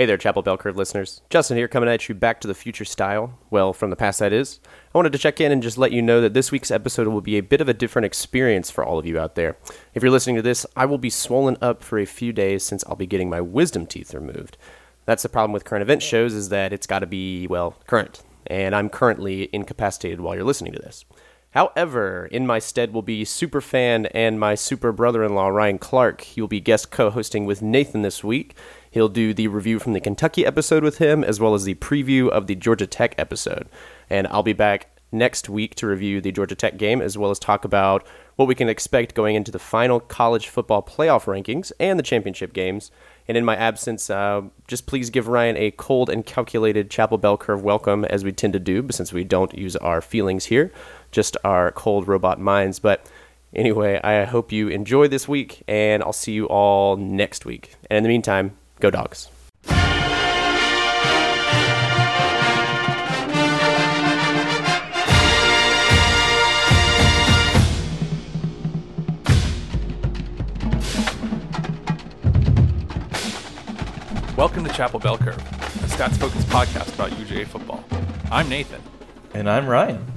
Hey there, Chapel Bell Curve listeners. Justin here, coming at you back to the future style. Well, from the past, that is. I wanted to check in and just let you know that this week's episode will be a bit of a different experience for all of you out there. If you're listening to this, I will be swollen up for a few days since I'll be getting my wisdom teeth removed. That's the problem with current event shows is that it's got to be, well, current. And I'm currently incapacitated while you're listening to this. However, in my stead will be super fan and my super brother-in-law Ryan Clark. He will be guest co-hosting with Nathan this week. He'll do the review from the Kentucky episode with him, as well as the preview of the Georgia Tech episode. And I'll be back next week to review the Georgia Tech game, as well as talk about what we can expect going into the final college football playoff rankings and the championship games. And in my absence, uh, just please give Ryan a cold and calculated Chapel Bell Curve welcome, as we tend to do, since we don't use our feelings here, just our cold robot minds. But anyway, I hope you enjoy this week, and I'll see you all next week. And in the meantime, Go dogs. Welcome to Chapel Bell Curve, a stats focused podcast about UGA football. I'm Nathan. And I'm Ryan.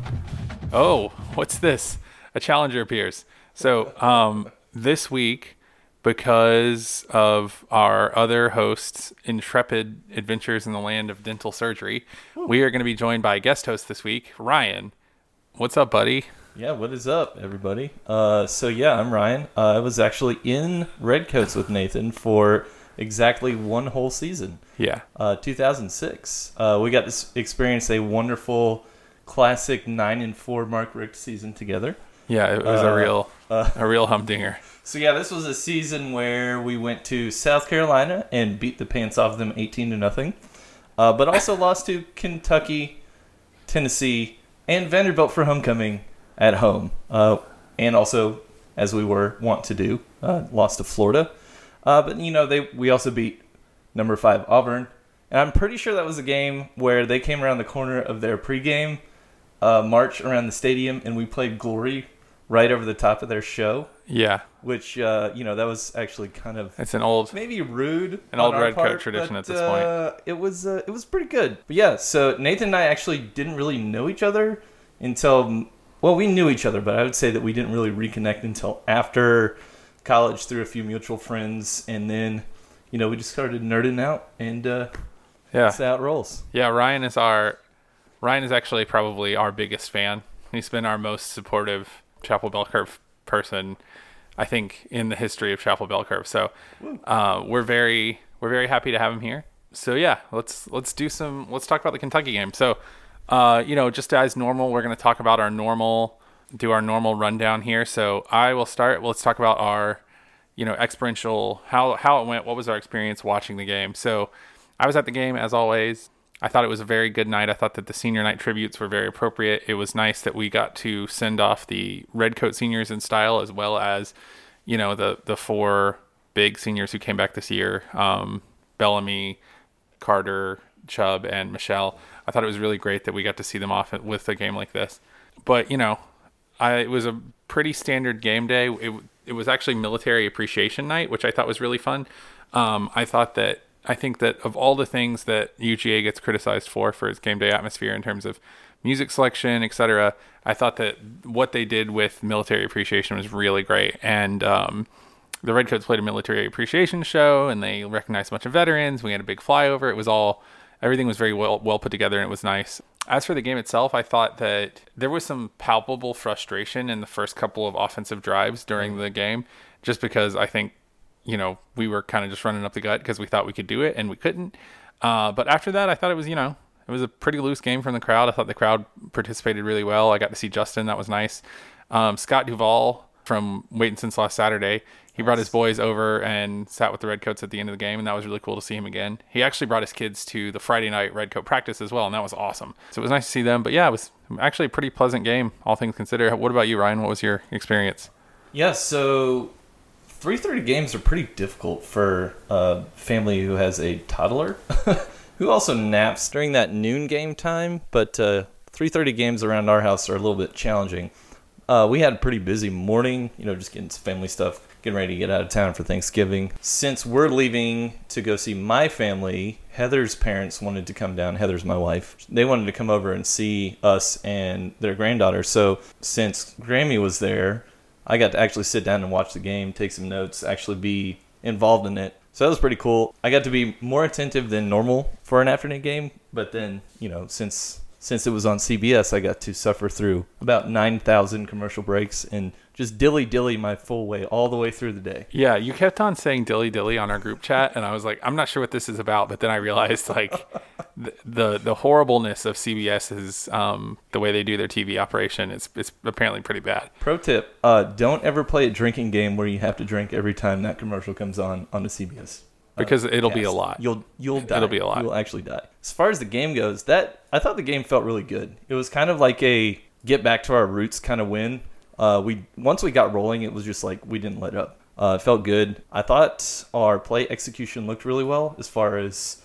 Oh, what's this? A challenger appears. So, um, this week because of our other hosts' intrepid adventures in the land of dental surgery. We are going to be joined by a guest host this week, Ryan. What's up, buddy? Yeah, what is up, everybody? Uh, so yeah, I'm Ryan. Uh, I was actually in Redcoats with Nathan for exactly one whole season. Yeah. Uh, 2006. Uh, we got to experience a wonderful, classic nine and four Mark Richt season together. Yeah, it was a Uh, real, a real humdinger. So yeah, this was a season where we went to South Carolina and beat the pants off them 18 to nothing, uh, but also lost to Kentucky, Tennessee, and Vanderbilt for homecoming at home, uh, and also as we were wont to do, uh, lost to Florida. Uh, but you know they we also beat number five Auburn, and I'm pretty sure that was a game where they came around the corner of their pregame uh, march around the stadium, and we played Glory right over the top of their show Yeah, which uh, you know that was actually kind of it's an old. maybe rude, An old Red Coat tradition but, at this uh, It was uh, it was pretty good. But yeah, so Nathan and I actually didn't really know each other until well, we knew each other, but I would say that we didn't really reconnect until after college through a few mutual friends, and then you know we just started nerding out, and uh, Yeah, that's how it rolls. yeah. Ryan is our. Ryan is actually probably our biggest fan. He's been our most supportive Chapel Bell Curve person, I think, in the history of Chapel Bell Curve. So, uh, we're very we're very happy to have him here. So yeah, let's let's do some let's talk about the Kentucky game. So, uh, you know, just as normal, we're going to talk about our normal do our normal rundown here. So I will start. Well, Let's talk about our you know experiential how how it went. What was our experience watching the game? So I was at the game as always. I thought it was a very good night. I thought that the senior night tributes were very appropriate. It was nice that we got to send off the Redcoat seniors in style as well as, you know, the the four big seniors who came back this year, um, Bellamy, Carter, Chubb, and Michel. I thought it was really great that we got to see them off with a game like this. But you know, I it was a pretty standard game day. It it was actually military appreciation night, which I thought was really fun. Um, I thought that I think that of all the things that UGA gets criticized for for its game day atmosphere in terms of music selection, etc., I thought that what they did with military appreciation was really great. And um, the Redcoats played a military appreciation show, and they recognized a bunch of veterans. We had a big flyover. It was all everything was very well well put together, and it was nice. As for the game itself, I thought that there was some palpable frustration in the first couple of offensive drives during the game, just because I think you know, we were kind of just running up the gut because we thought we could do it and we couldn't. Uh, but after that, I thought it was, you know, it was a pretty loose game from the crowd. I thought the crowd participated really well. I got to see Justin. That was nice. Um, Scott Duvall from Waiting Since Last Saturday, he brought his boys over and sat with the Redcoats at the end of the game, and that was really cool to see him again. He actually brought his kids to the Friday night Redcoat practice as well, and that was awesome. So it was nice to see them. But yeah, it was actually a pretty pleasant game, all things considered. What about you, Ryan? What was your experience? Yeah, so 3:30 games are pretty difficult for a family who has a toddler who also naps during that noon game time, but uh, 3:30 games around our house are a little bit challenging. Uh, we had a pretty busy morning, you know, just getting some family stuff getting ready to get out of town for Thanksgiving. Since we're leaving to go see my family, Heather's parents wanted to come down. Heather's my wife. They wanted to come over and see us and their granddaughter. So since Grammy was there, I got to actually sit down and watch the game, take some notes, actually be involved in it. So that was pretty cool. I got to be more attentive than normal for an afternoon game, but then, you know, since since it was on CBS, I got to suffer through about 9,000 commercial breaks and just dilly dilly my full way all the way through the day. Yeah, you kept on saying dilly dilly on our group chat, and I was like, I'm not sure what this is about. But then I realized like the the, the horribleness of CBS's um, the way they do their TV operation. It's it's apparently pretty bad. Pro tip: uh, Don't ever play a drinking game where you have to drink every time that commercial comes on on the CBS. Because it'll be a lot. You'll you'll die. It'll be a lot. You'll actually die. As far as the game goes, that I thought the game felt really good. It was kind of like a get back to our roots kind of win. Uh, we once we got rolling, it was just like we didn't let up. Uh, it felt good. I thought our play execution looked really well as far as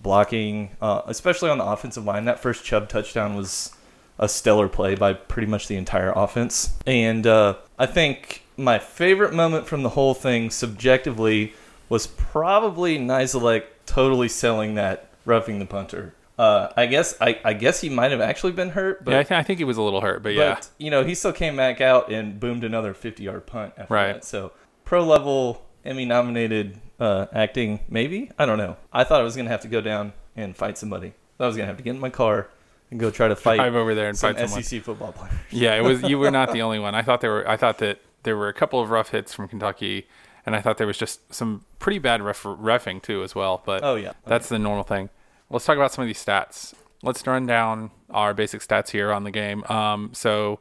blocking, uh, especially on the offensive line. That first Chubb touchdown was a stellar play by pretty much the entire offense. And uh, I think my favorite moment from the whole thing, subjectively, was probably Nizialek totally selling that roughing the punter. Uh, I guess I, I guess he might have actually been hurt, but yeah, I, th- I think he was a little hurt, but yeah, but you know he still came back out and boomed another 50 yard punt after Right. that. So pro level Emmy nominated uh, acting, maybe I don't know. I thought I was gonna have to go down and fight somebody. I was gonna have to get in my car and go try to fight drive over there and some fight someone. SEC football players. Yeah, it was. You were not the only one. I thought there were. I thought that there were a couple of rough hits from Kentucky, and I thought there was just some pretty bad ref, refing too as well. But Oh, yeah. that's the normal thing. Let's talk about some of these stats. Let's run down our basic stats here on the game. Um, so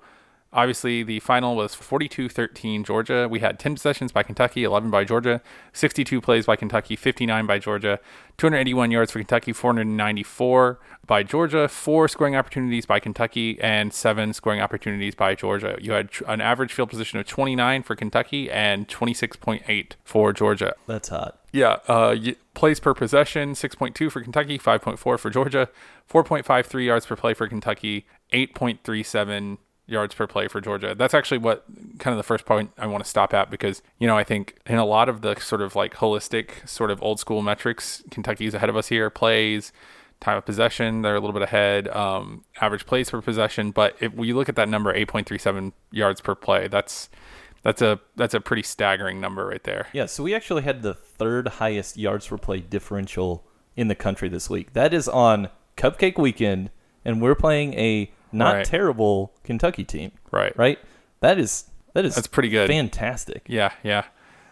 obviously the final was 42-13 Georgia. We had 10 possessions by Kentucky, 11 by Georgia, 62 plays by Kentucky, 59 by Georgia, 281 yards for Kentucky, 494 by Georgia, four scoring opportunities by Kentucky, and seven scoring opportunities by Georgia. You had an average field position of 29 for Kentucky and 26.8 for Georgia. That's hot. Yeah, uh, plays per possession 6.2 for Kentucky, 5.4 for Georgia, 4.53 yards per play for Kentucky, 8.37 yards per play for Georgia. That's actually what kind of the first point I want to stop at because, you know, I think in a lot of the sort of like holistic, sort of old school metrics, Kentucky's ahead of us here. Plays, time of possession, they're a little bit ahead. Um, average plays per possession, but if we look at that number, 8.37 yards per play, that's that's a that's a pretty staggering number right there. Yeah, so we actually had the third highest yards per play differential in the country this week. That is on Cupcake Weekend, and we're playing a not Right. terrible Kentucky team. Right. Right? That is that is That's pretty good. Fantastic. Yeah, yeah.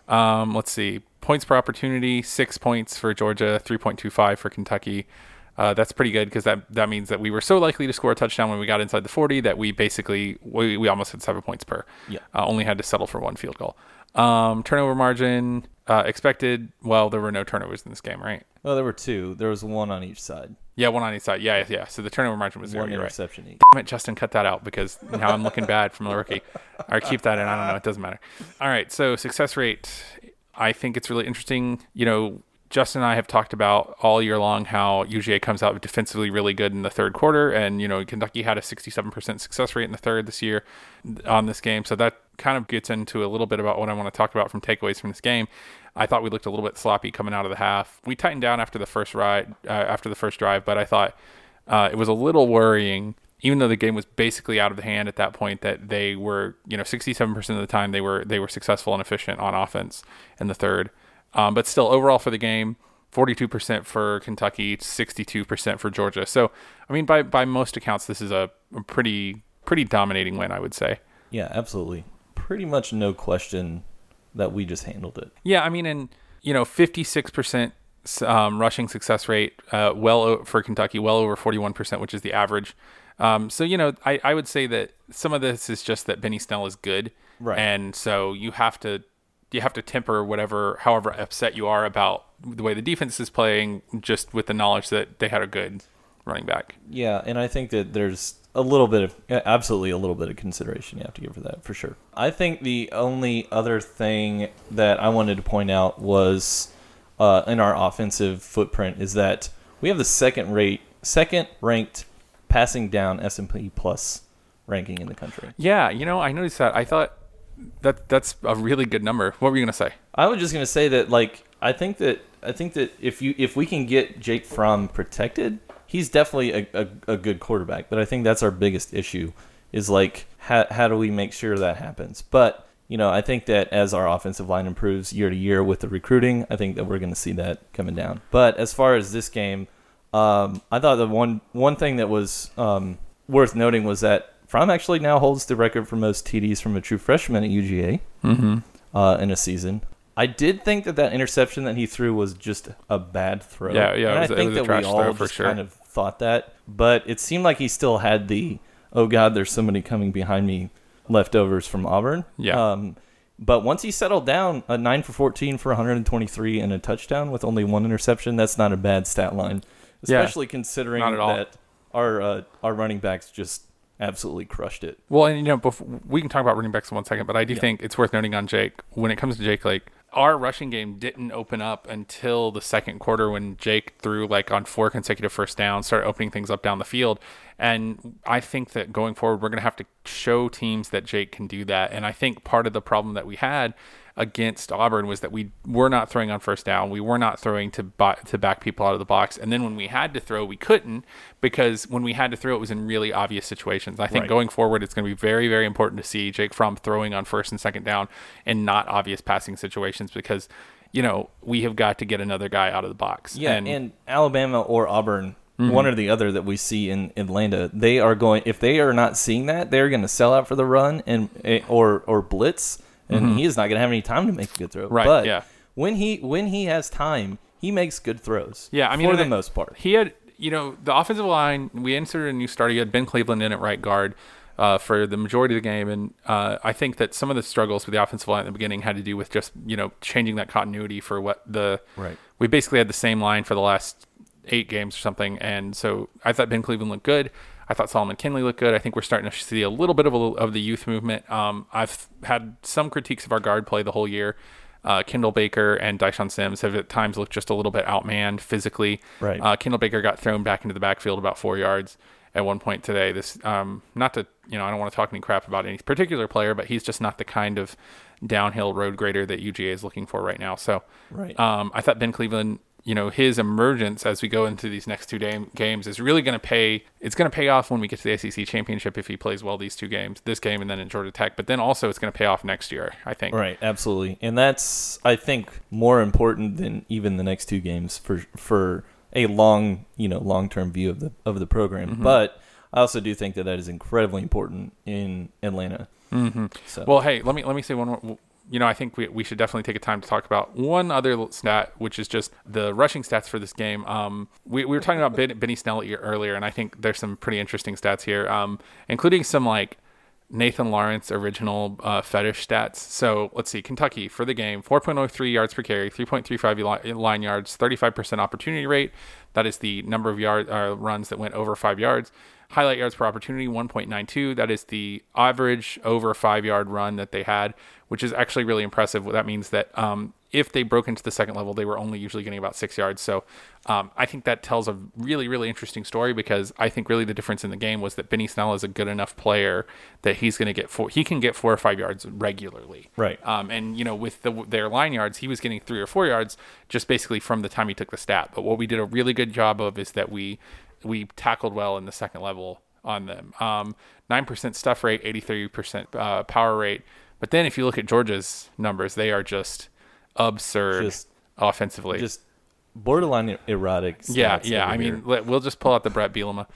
Um, let's see. Points per opportunity, six points for Georgia, 3.25 for Kentucky. Uh, that's pretty good because that, that means that we were so likely to score a touchdown when we got inside the 40 that we basically we, we almost had seven points per. Yeah. Uh, only had to settle for one field goal. Um, turnover margin uh, expected. Well, there were no turnovers in this game, right? Well, there were two. There was one on each side. Yeah, one on each side. Yeah, yeah. So the turnover margin was zero. One You're right. interception each. Damn it, Justin, cut that out because now I'm looking bad from the rookie. Or keep that in. I don't know. It doesn't matter. All right. So success rate. I think it's really interesting. You know, Justin and I have talked about all year long how UGA comes out defensively really good in the third quarter, and you know Kentucky had a 67% success rate in the third this year on this game. So that kind of gets into a little bit about what I want to talk about from takeaways from this game. I thought we looked a little bit sloppy coming out of the half. We tightened down after the first ride, uh, after the first drive, but I thought uh, it was a little worrying, even though the game was basically out of the hand at that point. That they were, you know, 67% of the time they were they were successful and efficient on offense in the third. Um, but still, overall for the game, 42% for Kentucky, 62% for Georgia. So, I mean, by by most accounts, this is a, a pretty pretty dominating win, I would say. Yeah, absolutely. Pretty much no question that we just handled it. Yeah, I mean, and you know, fifty-six percent um, rushing success rate, uh, well o- for Kentucky, well over forty-one percent, which is the average. Um, so you know, I, I would say that some of this is just that Benny Snell is good, Right. And so you have to you have to temper whatever, however upset you are about the way the defense is playing, just with the knowledge that they had a good running back. Yeah, and I think that there's a little bit of absolutely a little bit of consideration you have to give for that for sure. I think the only other thing that I wanted to point out was uh, in our offensive footprint is that we have the second rate second ranked passing down S&P plus ranking in the country. Yeah, you know, I noticed that. I thought that that's a really good number. What were you gonna say? I was just gonna say that like I think that I think that if you if we can get Jake Fromm protected, he's definitely a, a, a good quarterback. But I think that's our biggest issue is like how how do we make sure that happens? But you know, I think that as our offensive line improves year to year with the recruiting, I think that we're going to see that coming down. But as far as this game, um, I thought the one one thing that was um, worth noting was that Fromm actually now holds the record for most TDs from a true freshman at UGA Mm-hmm. uh, in a season. I did think that that interception that he threw was just a bad throw. Yeah, yeah, it And was- I think that we all throw just sure. kind of thought that, but it seemed like he still had the oh god, there's somebody coming behind me leftovers from Auburn. Yeah. Um, but once he settled down, a nine for 14 for 123 and a touchdown with only one interception, that's not a bad stat line, Yeah. especially considering Not at all. that our uh, our running backs just absolutely crushed it. Well, and you know, before, we can talk about running backs in one second, but I do Yeah. think it's worth noting on Jake when it comes to Jake. Like our rushing game didn't open up until the second quarter when Jake threw like on four consecutive first downs, started opening things up down the field. And I think that going forward, we're going to have to show teams that Jake can do that. And I think part of the problem that we had against Auburn was that we were not throwing on first down. We were not throwing to bu- to back people out of the box. And then when we had to throw, we couldn't because when we had to throw, it was in really obvious situations. I think Right. going forward, it's going to be very, very important to see Jake Fromm throwing on first and second down and not obvious passing situations because, you know, we have got to get another guy out of the box. Yeah, and, and, Alabama or Auburn, Mm-hmm. one or the other that we see in Atlanta, they are going. If they are not seeing that, they're going to sell out for the run and eh, or or blitz, and he is not going to have any time to make a good throw. Mm-hmm. Right, But yeah. when he when he has time, he makes good throws. Yeah, I mean, for the I- most part. he had, you know, the offensive line. We inserted a new starter. You had Ben Cleveland in at right guard uh, for the majority of the game, and uh, I think that some of the struggles with the offensive line at the beginning had to do with just you know changing that continuity for what the Right. We basically had the same line for the last eight games or something, and so I thought Ben Cleveland looked good. I thought Solomon Kindley looked good. I think we're starting to see a little bit of a, of the youth movement. Um, I've had some critiques of our guard play the whole year. Uh, Kendall Baker and Dyshon Sims have at times looked just a little bit outmanned physically. Right. Uh, Kendall Baker got thrown back into the backfield about four yards at one point today. This, um, not to, you know, I don't want to talk any crap about any particular player, but he's just not the kind of downhill road grader that UGA is looking for right now. So, Right. um, I thought Ben Cleveland, you know, his emergence as we go into these next two game, games is really going to pay. It's going to pay off when we get to the SEC championship if he plays well these two games, this game and then in Georgia Tech. But then also it's going to pay off next year, I think. Right, absolutely, and that's I think more important than even the next two games for for a long you know long term view of the of the program. Mm-hmm. But I also do think that that is incredibly important in Atlanta. Mm-hmm. So Well, hey, let me let me say one more. You know, I think we, we should definitely take a time to talk about one other stat, which is just the rushing stats for this game. Um, we, we were talking about ben, Benny Snell earlier, and I think there's some pretty interesting stats here, um, including some like Nathan Lawrence original uh, fetish stats. So let's see, Kentucky for the game, 4.03 yards per carry, 3.35 line yards, 35% opportunity rate. That is the number of yard uh, runs that went over five yards. Highlight yards per opportunity, 1.92. That is the average over five yard run that they had, which is actually really impressive. That means that um, if they broke into the second level, they were only usually getting about six yards. So um, I think that tells a really, really interesting story because I think really the difference in the game was that Benny Snell is a good enough player that he's going to get four. He can get four or five yards regularly. Right. Um, and you know, with the, their line yards, he was getting three or four yards just basically from the time he took the stat. But what we did a really good job of is that we we tackled well in the second level on them. Um, nine percent stuff rate, eighty three percent uh, power rate. But then if you look at Georgia's numbers, they are just absurd Just- offensively. just borderline erotic. yeah, yeah. I here. mean, let, we'll just pull out the Bret Bielema.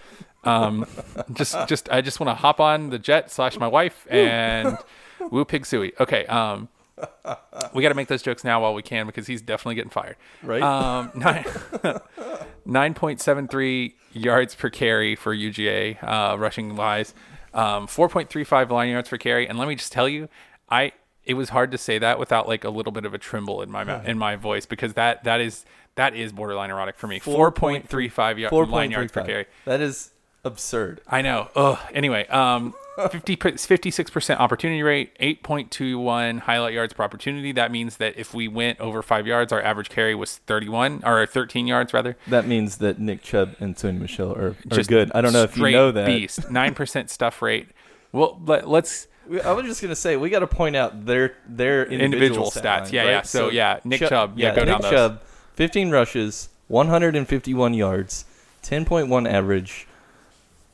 Um, just, just, I just want to hop on the jet slash my wife and woo pig suey. Okay. Um, we got to make those jokes now while we can because he's definitely getting fired. Right. Um, nine, 9.73 yards per carry for UGA, uh, rushing wise. Um, 4.35 line yards per carry. And let me just tell you, I, it was hard to say that without like a little bit of a tremble in my mouth, in my voice because that, that is, that is borderline erotic for me. 4.35 y- line yards per carry. That is absurd. I know. Ugh. Anyway, um, 50, 56% opportunity rate, 8.21 highlight yards per opportunity. That means that if we went over five yards, our average carry was 31 or 13 yards rather. That means that Nick Chubb and Sony Michel are, are Just good. I don't know if you know that. Beast. 9% stuff rate. Well, let, let's I was just gonna say we got to point out their their individual, Individual stats. line, Yeah, right? yeah. So, yeah, Nick Chubb. Yeah, yeah, go Nick down those. Chubb, 15 rushes, 151 yards, 10.1 average,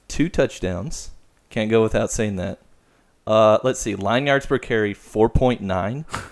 two touchdowns. Can't go without saying that. Uh, let's see, line yards per carry, 4.9.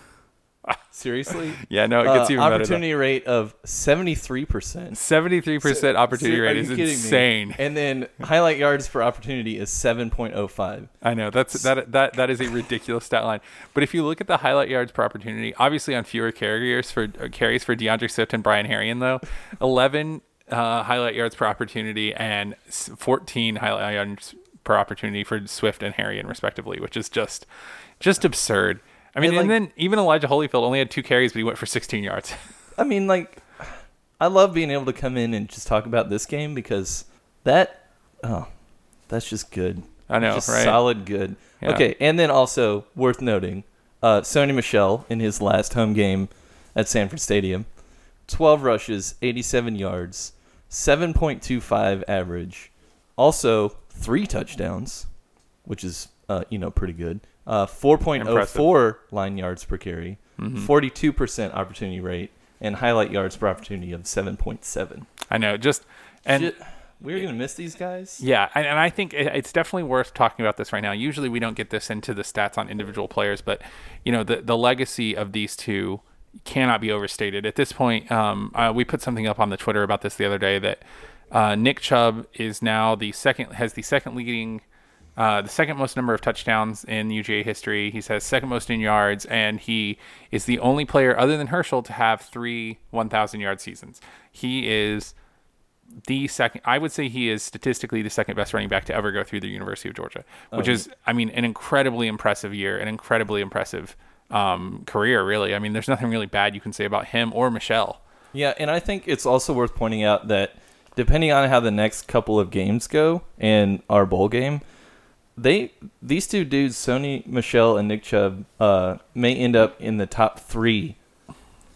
Seriously? Yeah, no, it gets Uh, even better. opportunity rate of 73%. Seventy-three percent opportunity Are rate is kidding me? insane. And then highlight yards per opportunity is 7.05. I know that's that that that is a ridiculous stat line. But if you look at the highlight yards per opportunity, obviously on fewer carriers for uh, carries for D'Andre Swift and Brian Herrien though, eleven uh, highlight yards per opportunity and fourteen highlight yards per opportunity for Swift and Herrien respectively, which is just just absurd. I mean, And, and, like- then even Elijah Holyfield only had two carries, but he went for 16 yards. I mean, like, I love being able to come in and just talk about this game because that, oh, that's just good. I know, just right? Solid good. Yeah. Okay, and then also worth noting, uh, Sony Michel in his last home game at Sanford Stadium, 12 rushes, 87 yards, 7.25 average, also three touchdowns, which is uh, you know pretty good. Uh, 4.04 line yards per carry, Mm-hmm. 42% opportunity rate, and highlight yards per opportunity of 7.7. I know, just and Shit, we're gonna miss these guys. Yeah, and, and I think it- it's definitely worth talking about this right now. Usually, we don't get this into the stats on individual players, but you know, the the legacy of these two cannot be overstated. At this point, um, uh, we put something up on the Twitter about this the other day that uh, Nick Chubb is now the second has the second leading. Uh, the second most number of touchdowns in UGA history. He says second most in yards, and he is the only player other than Herschel to have three 1,000 yard seasons. He is the second I would say he is statistically the second best running back to ever go through the University of Georgia, which is I mean an incredibly impressive year, an incredibly impressive um, career really. I mean there's nothing really bad you can say about him or Michel. Yeah, and I think it's also worth pointing out that depending on how the next couple of games go and our bowl game, they these two dudes, Sony Michel and Nick Chubb, uh, may end up in the top three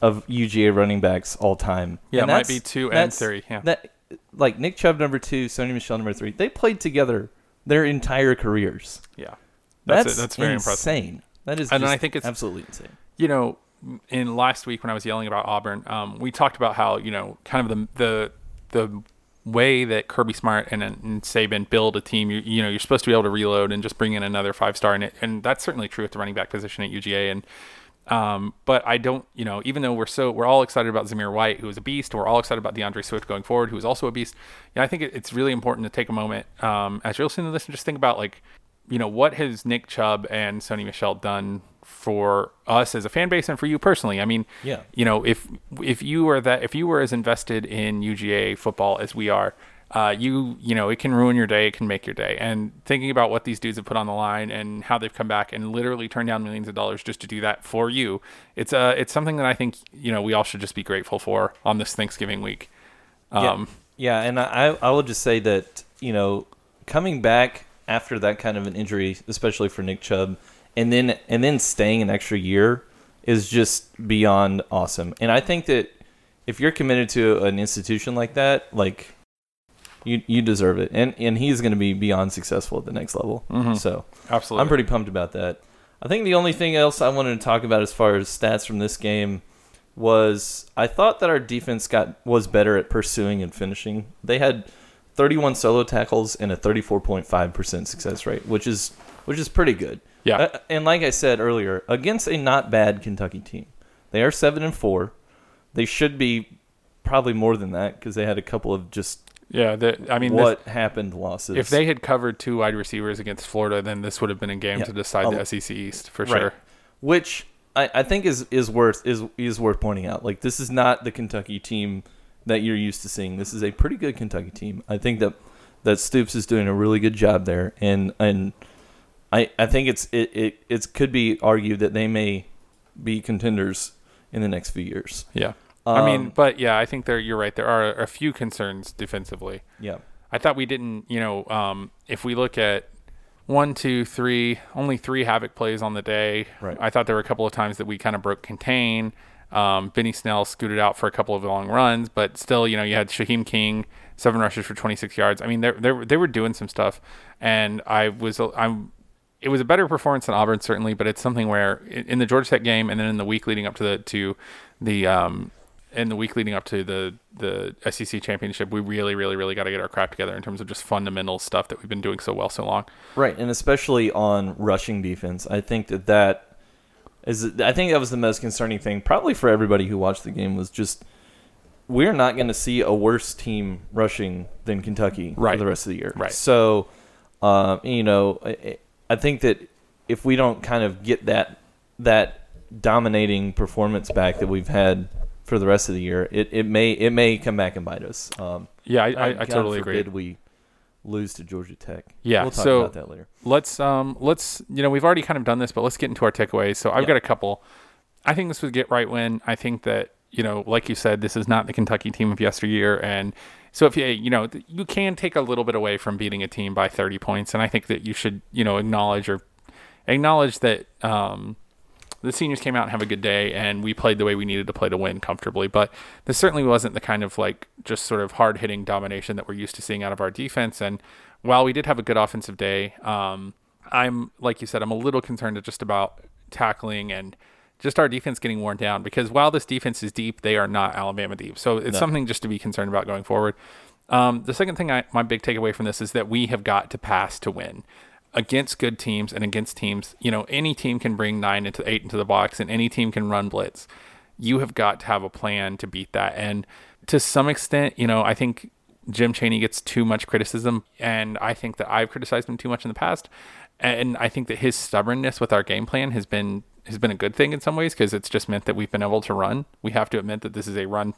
of UGA running backs all time. Yeah, And it might be two and three, yeah. that like Nick Chubb number two, Sony Michel number three. They played together their entire careers. Yeah. That's That's it. That's very impressive. That is, And I think it's- absolutely insane. you know, in last week when I was yelling about Auburn, um, we talked about how you know, kind of the the the way that Kirby Smart and, and Saban build a team. You, you know, you're supposed to be able to reload and just bring in another five star, and it, and that's certainly true at the running back position at UGA. And um, but I don't, you know, even though we're so we're all excited about Zamir White, who is a beast, and we're all excited about D'Andre Swift going forward, who is also a beast. Yeah, I think it, it's really important to take a moment um, as you're listening to this and just think about like you know, what has Nick Chubb and Sony Michel done for us as a fan base and for you personally? I mean, Yeah. you know, if if you were that if you were as invested in UGA football as we are, uh, you you know, it can ruin your day, it can make your day. And thinking about what these dudes have put on the line and how they've come back and literally turned down millions of dollars just to do that for you, it's uh it's something that I think you know we all should just be grateful for on this Thanksgiving week. Um, yeah, yeah, and I I will just say that you know coming back after that kind of an injury, especially for Nick Chubb, and then and then staying an extra year is just beyond awesome. And I think that if you're committed to an institution like that, like you you deserve it, and and he's going to be beyond successful at the next level. Mm-hmm. So absolutely. I'm pretty pumped about that. I think the only thing else I wanted to talk about as far as stats from this game was I thought that our defense got was better at pursuing and finishing. They had 31 solo tackles and a 34.5% success rate, which is which is pretty good. Yeah. Uh, and like I said earlier, against a not bad Kentucky team. They are 7 and 4. They should be probably more than that because they had a couple of just yeah, the, I mean, this- what happened losses. If they had covered two wide receivers against Florida, then this would have been a game Yeah. to decide Oh. the SEC East for Right. sure. which I, I think is is worth is is worth pointing out. Like this is not the Kentucky team that you're used to seeing. This is a pretty good Kentucky team. I think that that Stoops is doing a really good job there, and and I I think it's it it it could be argued that they may be contenders in the next few years. Yeah. I mean, Um, but yeah, I think there. You're right. There are a few concerns defensively. Yeah, I thought we didn't. You know, um, if we look at one, two, three, only three havoc plays on the day. Right. I thought there were a couple of times that we kind of broke contain. Um, Benny Snell scooted out for a couple of long runs, but still, you know, you had Sihiem King seven rushes for 26 yards. I mean, they they they were doing some stuff, and I was I'm it was a better performance than Auburn certainly, but it's something where in, the Georgia Tech game and then in the week leading up to the to the um in the week leading up to the the SEC championship, we really, really, really got to get our crap together in terms of just fundamental stuff that we've been doing so well so long. Right, and especially on rushing defense, I think that that is. I think that was the most concerning thing, probably for everybody who watched the game, was just we're not going to see a worse team rushing than Kentucky for the rest of the year. Right. So, uh, you know, I, I think that if we don't kind of get that that dominating performance back that we've had for the rest of the year, it, it may it may come back and bite us. Um, Yeah, I, I, I totally agree. We lose to Georgia Tech. Yeah, we'll talk so- about that later. let's um let's you know we've already kind of done this but let's get into our takeaways so i've Yeah. got a couple i think this was get right win i think that you know like you said this is not the kentucky team of yesteryear and so if you you know you can take a little bit away from beating a team by 30 points and i think that you should you know acknowledge or acknowledge that um the seniors came out and have a good day and we played the way we needed to play to win comfortably. But this certainly wasn't the kind of like just sort of hard hitting domination that we're used to seeing out of our defense. And while we did have a good offensive day um, i'm like you said i'm a little concerned just about tackling and just our defense getting worn down because while this defense is deep they are not alabama deep. So it's something just to be concerned about going forward. Um, the second thing I, my big takeaway from this is that we have got to pass to win against good teams and against teams. You know, any team can bring nine into eight into the box, and any team can run blitz. You have got to have a plan to beat that. And to some extent, you know, I think Jim Chaney gets too much criticism, and I think that I've criticized him too much in the past. And I think that his stubbornness with our game plan has been has been a good thing in some ways because it's just meant that we've been able to run. We have to admit that this is a run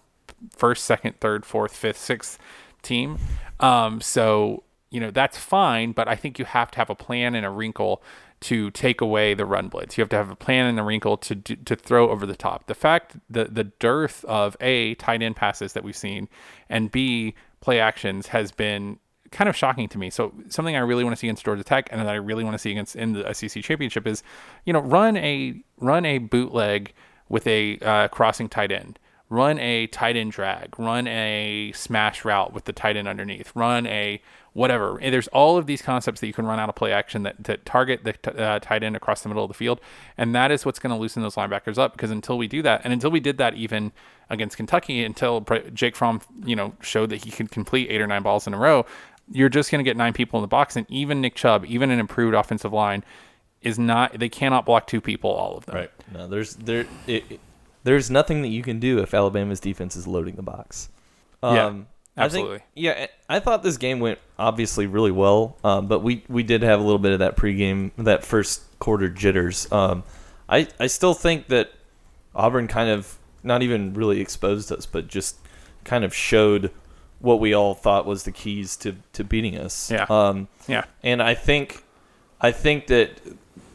first, second, third, fourth, fifth, sixth team. Um, so you know that's fine, but I think you have to have a plan and a wrinkle to take away the run blitz. You have to have a plan and a wrinkle to to throw over the top. The fact the the dearth of a tight end passes that we've seen and b play actions has been kind of shocking to me. So something I really want to see against Georgia Tech and that I really want to see against in the SEC championship is, you know, run a run a bootleg with a uh, crossing tight end. Run a tight end drag. Run a smash route with the tight end underneath. Run a whatever. And there's all of these concepts that you can run out of play action that, that target the t- uh, tight end across the middle of the field, and that is what's going to loosen those linebackers up. Because until we do that, and until we did that even against Kentucky, until Jake Fromm, you know, showed that he could complete eight or nine balls in a row, you're just going to get nine people in the box, and even Nick Chubb, even an improved offensive line, is not. They cannot block two people, all of them. Right. No, there's there it, it- there's nothing that you can do if Alabama's defense is loading the box. Yeah, Um, I absolutely. think, yeah, I thought this game went obviously really well, um, but we we did have a little bit of that pregame, that first quarter jitters. Um, I I still think that Auburn kind of not even really exposed us, but just kind of showed what we all thought was the keys to to beating us. Yeah. Um, Yeah. and I think I think that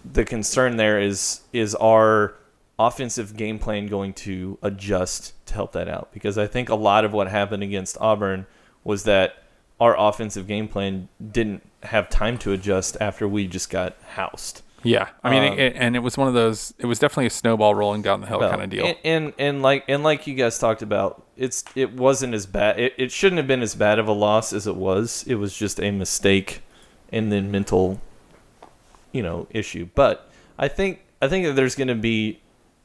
the concern there is is our offensive game plan going to adjust to help that out because I think a lot of what happened against Auburn was that our offensive game plan didn't have time to adjust after we just got housed. Yeah, I mean, Um, it, and it was one of those. It was definitely a snowball rolling down the hill Well, kind of deal. And, and and like and like you guys talked about, it's it wasn't as bad. It, it shouldn't have been as bad of a loss as it was. It was just a mistake, and then mental, you know, issue. But I think I think that there's going to be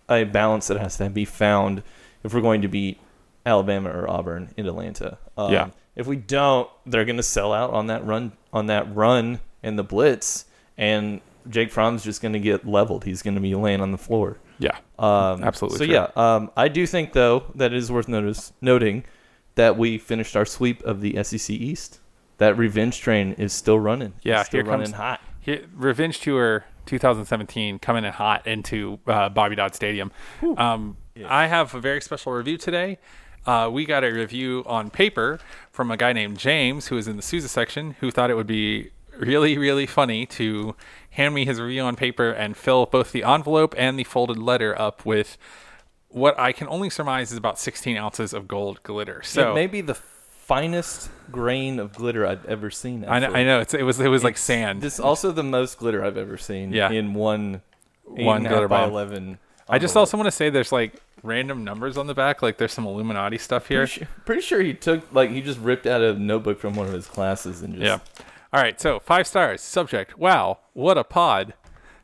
a balance that has to be found if we're going to beat Alabama or Auburn in Atlanta. Um, Yeah. If we don't, they're going to sell out on that run on that run and the blitz, and Jake Fromm's just going to get leveled. He's going to be laying on the floor. yeah, Um, Absolutely So true. yeah, um, I do think though that it is worth notice noting that we finished our sweep of the SEC East. That revenge train is still running. Yeah, It's still here running comes- hot. Here- Revenge Tour 2017 coming in hot into uh, Bobby Dodd Stadium. Um, I have a very special review today. Uh, we got a review on paper from a guy named James, who is in the Sousa section, who thought it would be really, really funny to hand me his review on paper and fill both the envelope and the folded letter up with what I can only surmise is about 16 ounces of gold glitter. So it may be the finest grain of glitter I've ever seen. I know. I know it's, it was it was like sand. This is also the most glitter I've ever seen. Yeah. in one glitter by bomb. eleven. I just saw someone to say there's like random numbers on the back, like there's some Illuminati stuff here. Pretty sure, pretty sure he took like he just ripped out a notebook from one of his classes and just Yeah. All right, so five stars. Subject: Wow, what a pod.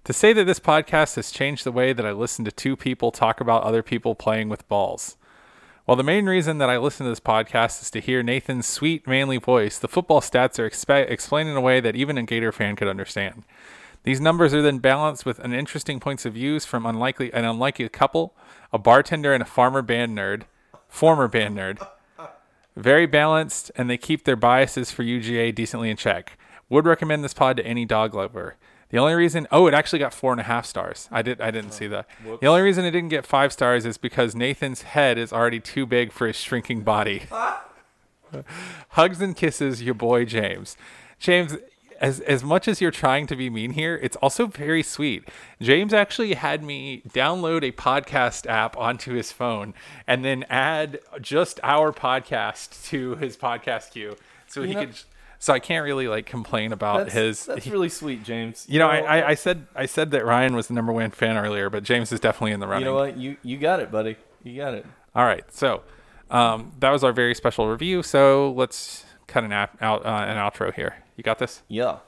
To say that this podcast has changed the way that I listen to two people talk about other people playing with balls. While the main reason that I listen to this podcast is to hear Nathan's sweet, manly voice, the football stats are expe- explained in a way that even a Gator fan could understand. These numbers are then balanced with an interesting points of views from unlikely an unlikely couple, a bartender and a farmer band nerd, former band nerd. Very balanced, and they keep their biases for UGA decently in check. Would recommend this pod to any dog lover. The only reason, oh, it actually got four and a half stars. I did, I didn't oh, see that. The only reason it didn't get five stars is because Nathan's head is already too big for his shrinking body. Hugs and kisses, your boy James. James, as as much as you're trying to be mean here, it's also very sweet. James actually had me download a podcast app onto his phone and then add just our podcast to his podcast queue, so he know- could. So I can't really like complain about That's, his. that's he- really sweet, James. you know, I, I, I said I said that Ryan was the number one fan earlier, but James is definitely in the running. You know what? You you got it, buddy. You got it. All right, so um, that was our very special review. So let's cut an out uh, an outro here. You got this? Yeah.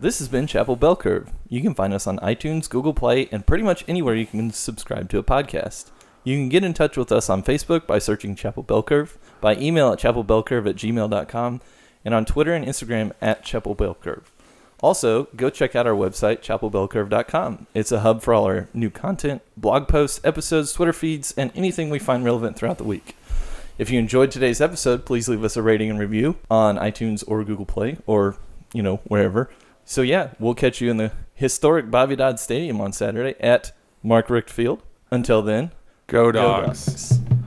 This has been Chapel Bell Curve. You can find us on iTunes, Google Play, and pretty much anywhere you can subscribe to a podcast. You can get in touch with us on Facebook by searching Chapel Bell Curve, by email at chapelbellcurve at gmail.com, and on Twitter and Instagram at Chapel Bell Curve. Also, go check out our website, chapelbellcurve.com. It's a hub for all our new content, blog posts, episodes, Twitter feeds, and anything we find relevant throughout the week. If you enjoyed today's episode, please leave us a rating and review on iTunes or Google Play or, you know, wherever. So, yeah, we'll catch you in the historic Bobby Dodd Stadium on Saturday at Mark Richt Field. Until then, Go go dogs. dogs.